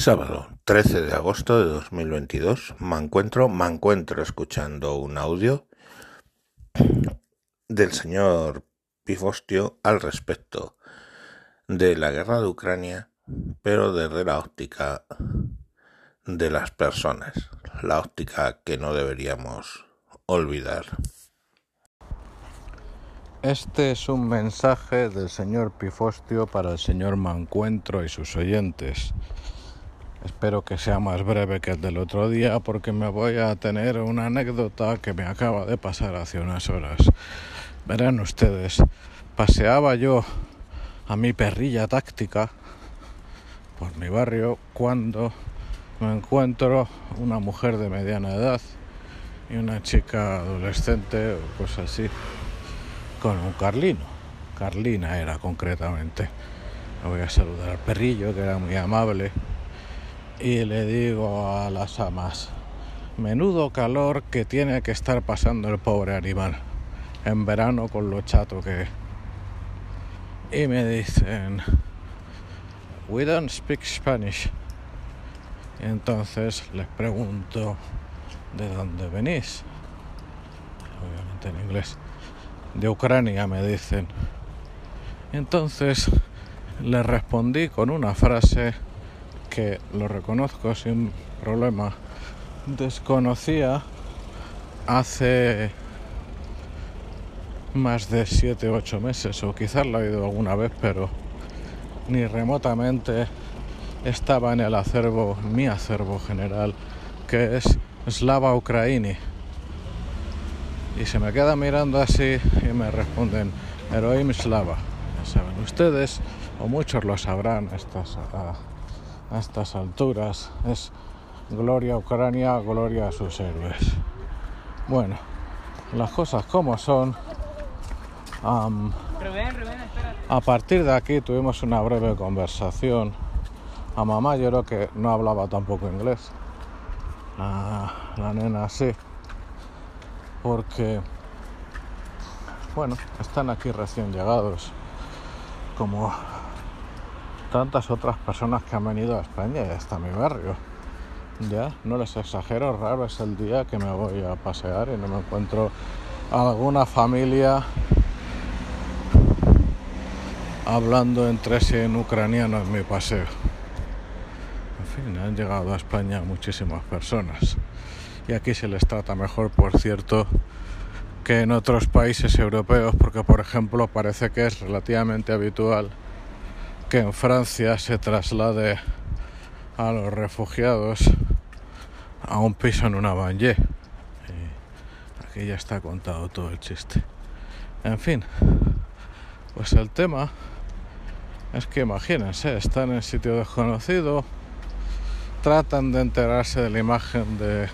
Sábado 13 de agosto de 2022 me encuentro, me encuentro escuchando un audio del señor Pifostio al respecto de la guerra de Ucrania, pero desde la óptica de las personas, la óptica que no deberíamos olvidar. Este es un mensaje del señor Pifostio para el señor Mancuentro y sus oyentes. Espero que sea más breve que el del otro día porque me voy a tener una anécdota que me acaba de pasar hace unas horas. Verán ustedes, paseaba yo a mi perrilla táctica por mi barrio cuando me encuentro una mujer de mediana edad y una chica adolescente o cosas así con un carlino. Carlina era concretamente. Me voy a saludar al perrillo que era muy amable y le digo a las amas, menudo calor que tiene que estar pasando el pobre animal en verano con lo chato que Y me dicen, we don't speak Spanish. Entonces les pregunto, ¿de dónde venís? Obviamente en inglés. De Ucrania, me dicen. Entonces les respondí con una frase que lo reconozco sin problema, desconocía hace más de 7 o 8 meses, o quizás lo he oído alguna vez, pero ni remotamente estaba en el acervo, mi acervo general, que es Slava Ucraini. Y se me queda mirando así y me responden, Heroim Slava. Ya saben ustedes, o muchos lo sabrán, estas, a estas alturas. Es gloria a Ucrania, gloria a sus héroes. Bueno, las cosas como son. a partir de aquí tuvimos una breve conversación. A mamá yo creo que no hablaba tampoco inglés. La, la nena sí. Porque, bueno, están aquí recién llegados. Como tantas otras personas que han venido a España y hasta mi barrio. Ya, no les exagero, raro es el día que me voy a pasear y no me encuentro alguna familia hablando entre sí en ucraniano en mi paseo. En fin, han llegado a España muchísimas personas y aquí se les trata mejor, por cierto, que en otros países europeos, porque por ejemplo parece que es relativamente habitual que en Francia se traslade a los refugiados a un piso en una banlieue. aquí ya está contado todo el chiste. En fin, pues el tema es que imagínense, están en sitio desconocido, tratan de enterarse de la imagen de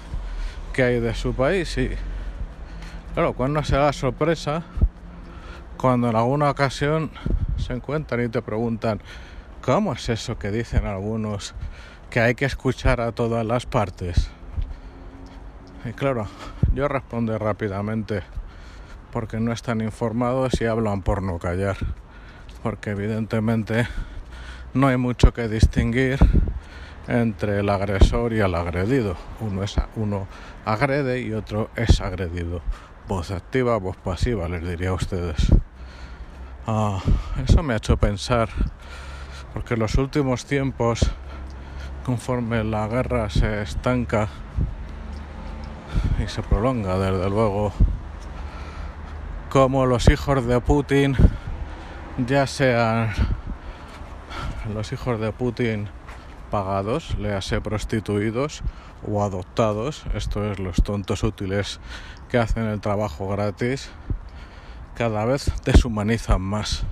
que hay de su país y claro, cuando se da sorpresa, cuando en alguna ocasión se encuentran y te preguntan, ¿cómo es eso que dicen algunos que hay que escuchar a todas las partes? Y claro, yo respondo rápidamente, porque no están informados y hablan por no callar, porque evidentemente no hay mucho que distinguir entre el agresor y el agredido. Uno, es, uno agrede y otro es agredido. Voz activa, voz pasiva, les diría a ustedes. Ah, eso me ha hecho pensar, porque en los últimos tiempos, conforme la guerra se estanca y se prolonga, desde luego, como los hijos de Putin, ya sean los hijos de Putin pagados, le hace prostituidos o adoptados, esto es los tontos útiles que hacen el trabajo gratis, cada vez deshumanizan más.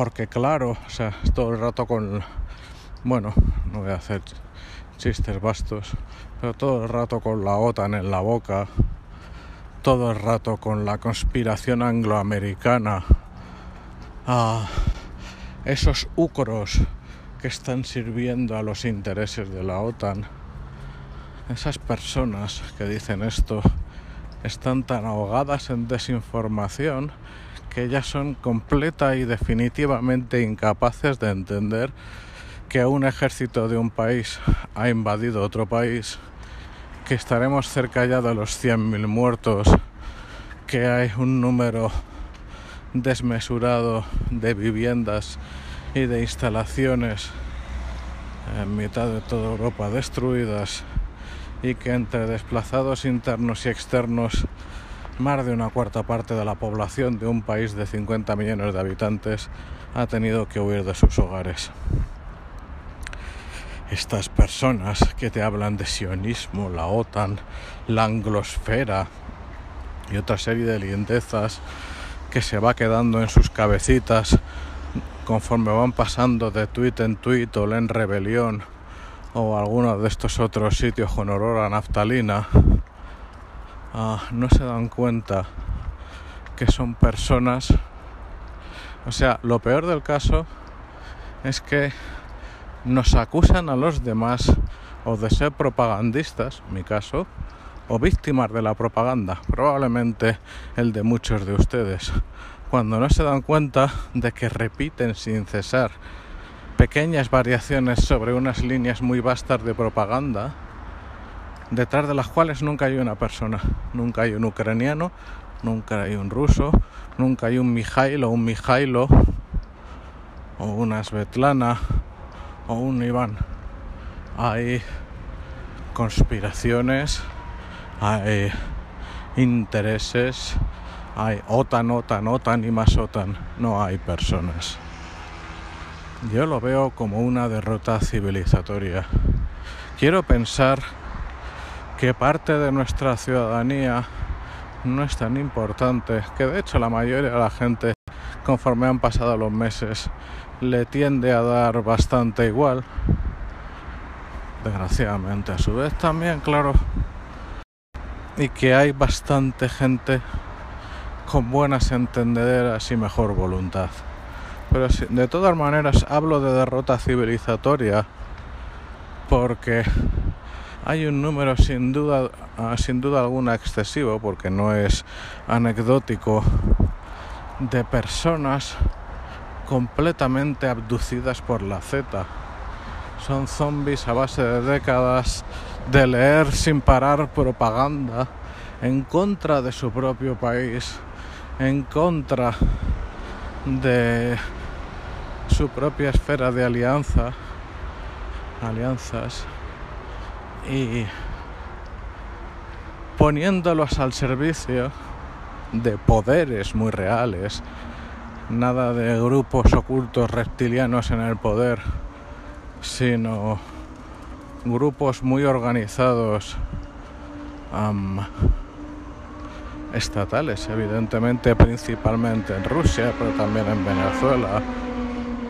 Porque claro, o sea, todo el rato con... Bueno, no voy a hacer chistes vastos, pero todo el rato con la OTAN en la boca, todo el rato con la conspiración angloamericana, esos ucros que están sirviendo a los intereses de la OTAN, esas personas que dicen esto están tan ahogadas en desinformación que ya son completa y definitivamente incapaces de entender que un ejército de un país ha invadido otro país, que estaremos cerca ya de los 100.000 muertos, que hay un número desmesurado de viviendas y de instalaciones en mitad de toda Europa destruidas y que entre desplazados internos y externos más de una cuarta parte de la población de un país de 50 millones de habitantes ha tenido que huir de sus hogares. Estas personas que te hablan de sionismo, la OTAN, la anglosfera y otra serie de lindezas que se va quedando en sus cabecitas conforme van pasando de tuit en tuit o en rebelión o alguno de estos otros sitios con olor a naftalina, ah, no se dan cuenta que son personas. O sea, lo peor del caso es que nos acusan a los demás o de ser propagandistas, mi caso, o víctimas de la propaganda, probablemente el de muchos de ustedes, cuando no se dan cuenta de que repiten sin cesar pequeñas variaciones sobre unas líneas muy vastas de propaganda, detrás de las cuales nunca hay una persona, nunca hay un ucraniano, nunca hay un ruso, nunca hay un Mijail o un Mijailo, o una Svetlana, o un Iván. Hay conspiraciones, hay intereses, hay OTAN, OTAN, OTAN y más OTAN. No hay personas. Yo lo veo como una derrota civilizatoria. Quiero pensar que parte de nuestra ciudadanía no es tan importante, que de hecho la mayoría de la gente, conforme han pasado los meses, le tiende a dar bastante igual. Desgraciadamente, a su vez también, claro. Y que hay bastante gente con buenas entendederas y mejor voluntad. Pero de todas maneras hablo de derrota civilizatoria porque hay un número sin duda, ah, sin duda alguna excesivo, porque no es anecdótico, de personas completamente abducidas por la Z. Son zombies a base de décadas de leer sin parar propaganda en contra de su propio país, en contra de su propia esfera de alianza, alianzas y poniéndolos al servicio de poderes muy reales, nada de grupos ocultos reptilianos en el poder, sino grupos muy organizados estatales, evidentemente principalmente en Rusia, pero también en Venezuela,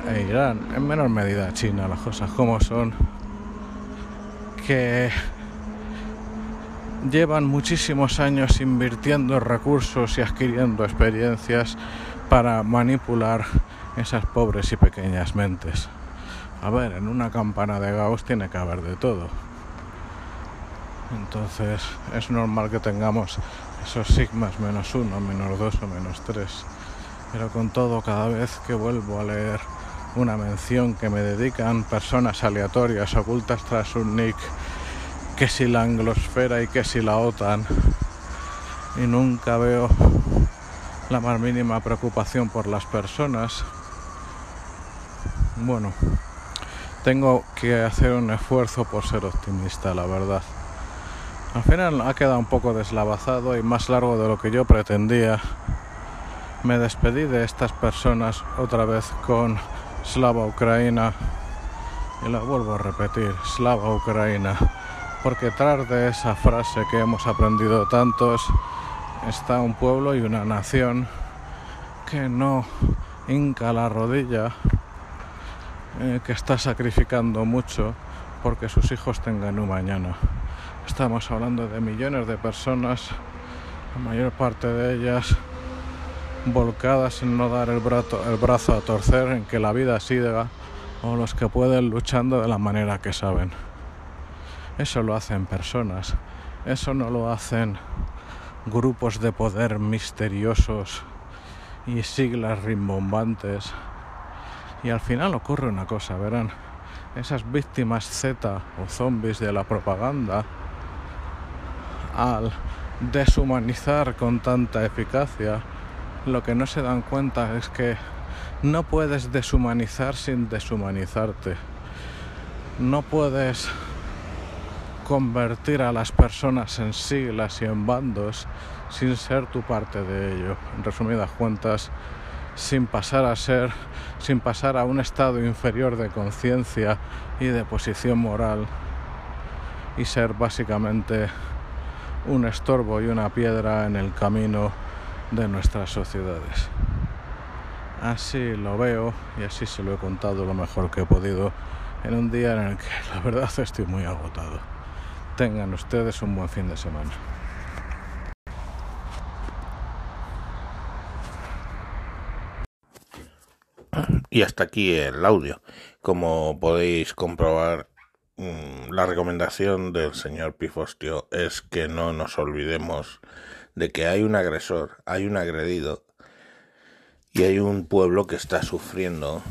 e Irán, en menor medida China, las cosas como son, que llevan muchísimos años invirtiendo recursos y adquiriendo experiencias para manipular esas pobres y pequeñas mentes. A ver, en una campana de Gauss tiene que haber de todo. Entonces es normal que tengamos esos sigmas menos uno, menos dos o menos tres. Pero con todo, cada vez que vuelvo a leer una mención que me dedican personas aleatorias ocultas tras un nick, que si la anglosfera y que si la OTAN, y nunca veo la más mínima preocupación por las personas. Bueno, tengo que hacer un esfuerzo por ser optimista, la verdad. Al final ha quedado un poco deslavazado y más largo de lo que yo pretendía. Me despedí de estas personas otra vez con Slava Ucrania. Y la vuelvo a repetir, Slava Ucrania. Porque detrás de esa frase que hemos aprendido tantos está un pueblo y una nación que no hinca la rodilla, eh, que está sacrificando mucho porque sus hijos tengan un mañana. Estamos hablando de millones de personas, la mayor parte de ellas volcadas en no dar el el brazo a torcer, en que la vida siga, o los que pueden luchando de la manera que saben. Eso lo hacen personas, eso no lo hacen grupos de poder misteriosos y siglas rimbombantes. Y al final ocurre una cosa, verán, esas víctimas Z o zombies de la propaganda, al deshumanizar con tanta eficacia, lo que no se dan cuenta es que no puedes deshumanizar sin deshumanizarte. No puedes convertir a las personas en siglas y en bandos sin ser tu parte de ello. En resumidas cuentas, sin pasar a ser, sin pasar a un estado inferior de conciencia y de posición moral y ser básicamente un estorbo y una piedra en el camino de nuestras sociedades. Así lo veo y así se lo he contado lo mejor que he podido en un día en el que la verdad estoy muy agotado. Tengan ustedes un buen fin de semana. Y hasta aquí el audio. Como podéis comprobar, mm, la recomendación del señor Pifostio es que no nos olvidemos de que hay un agresor, hay un agredido y hay un pueblo que está sufriendo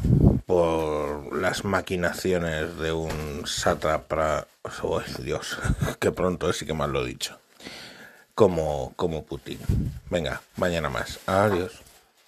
por las maquinaciones de un sátrapa, oh, Dios, que pronto sí que mal lo he dicho, como, como Putin. Venga, mañana más. Adiós.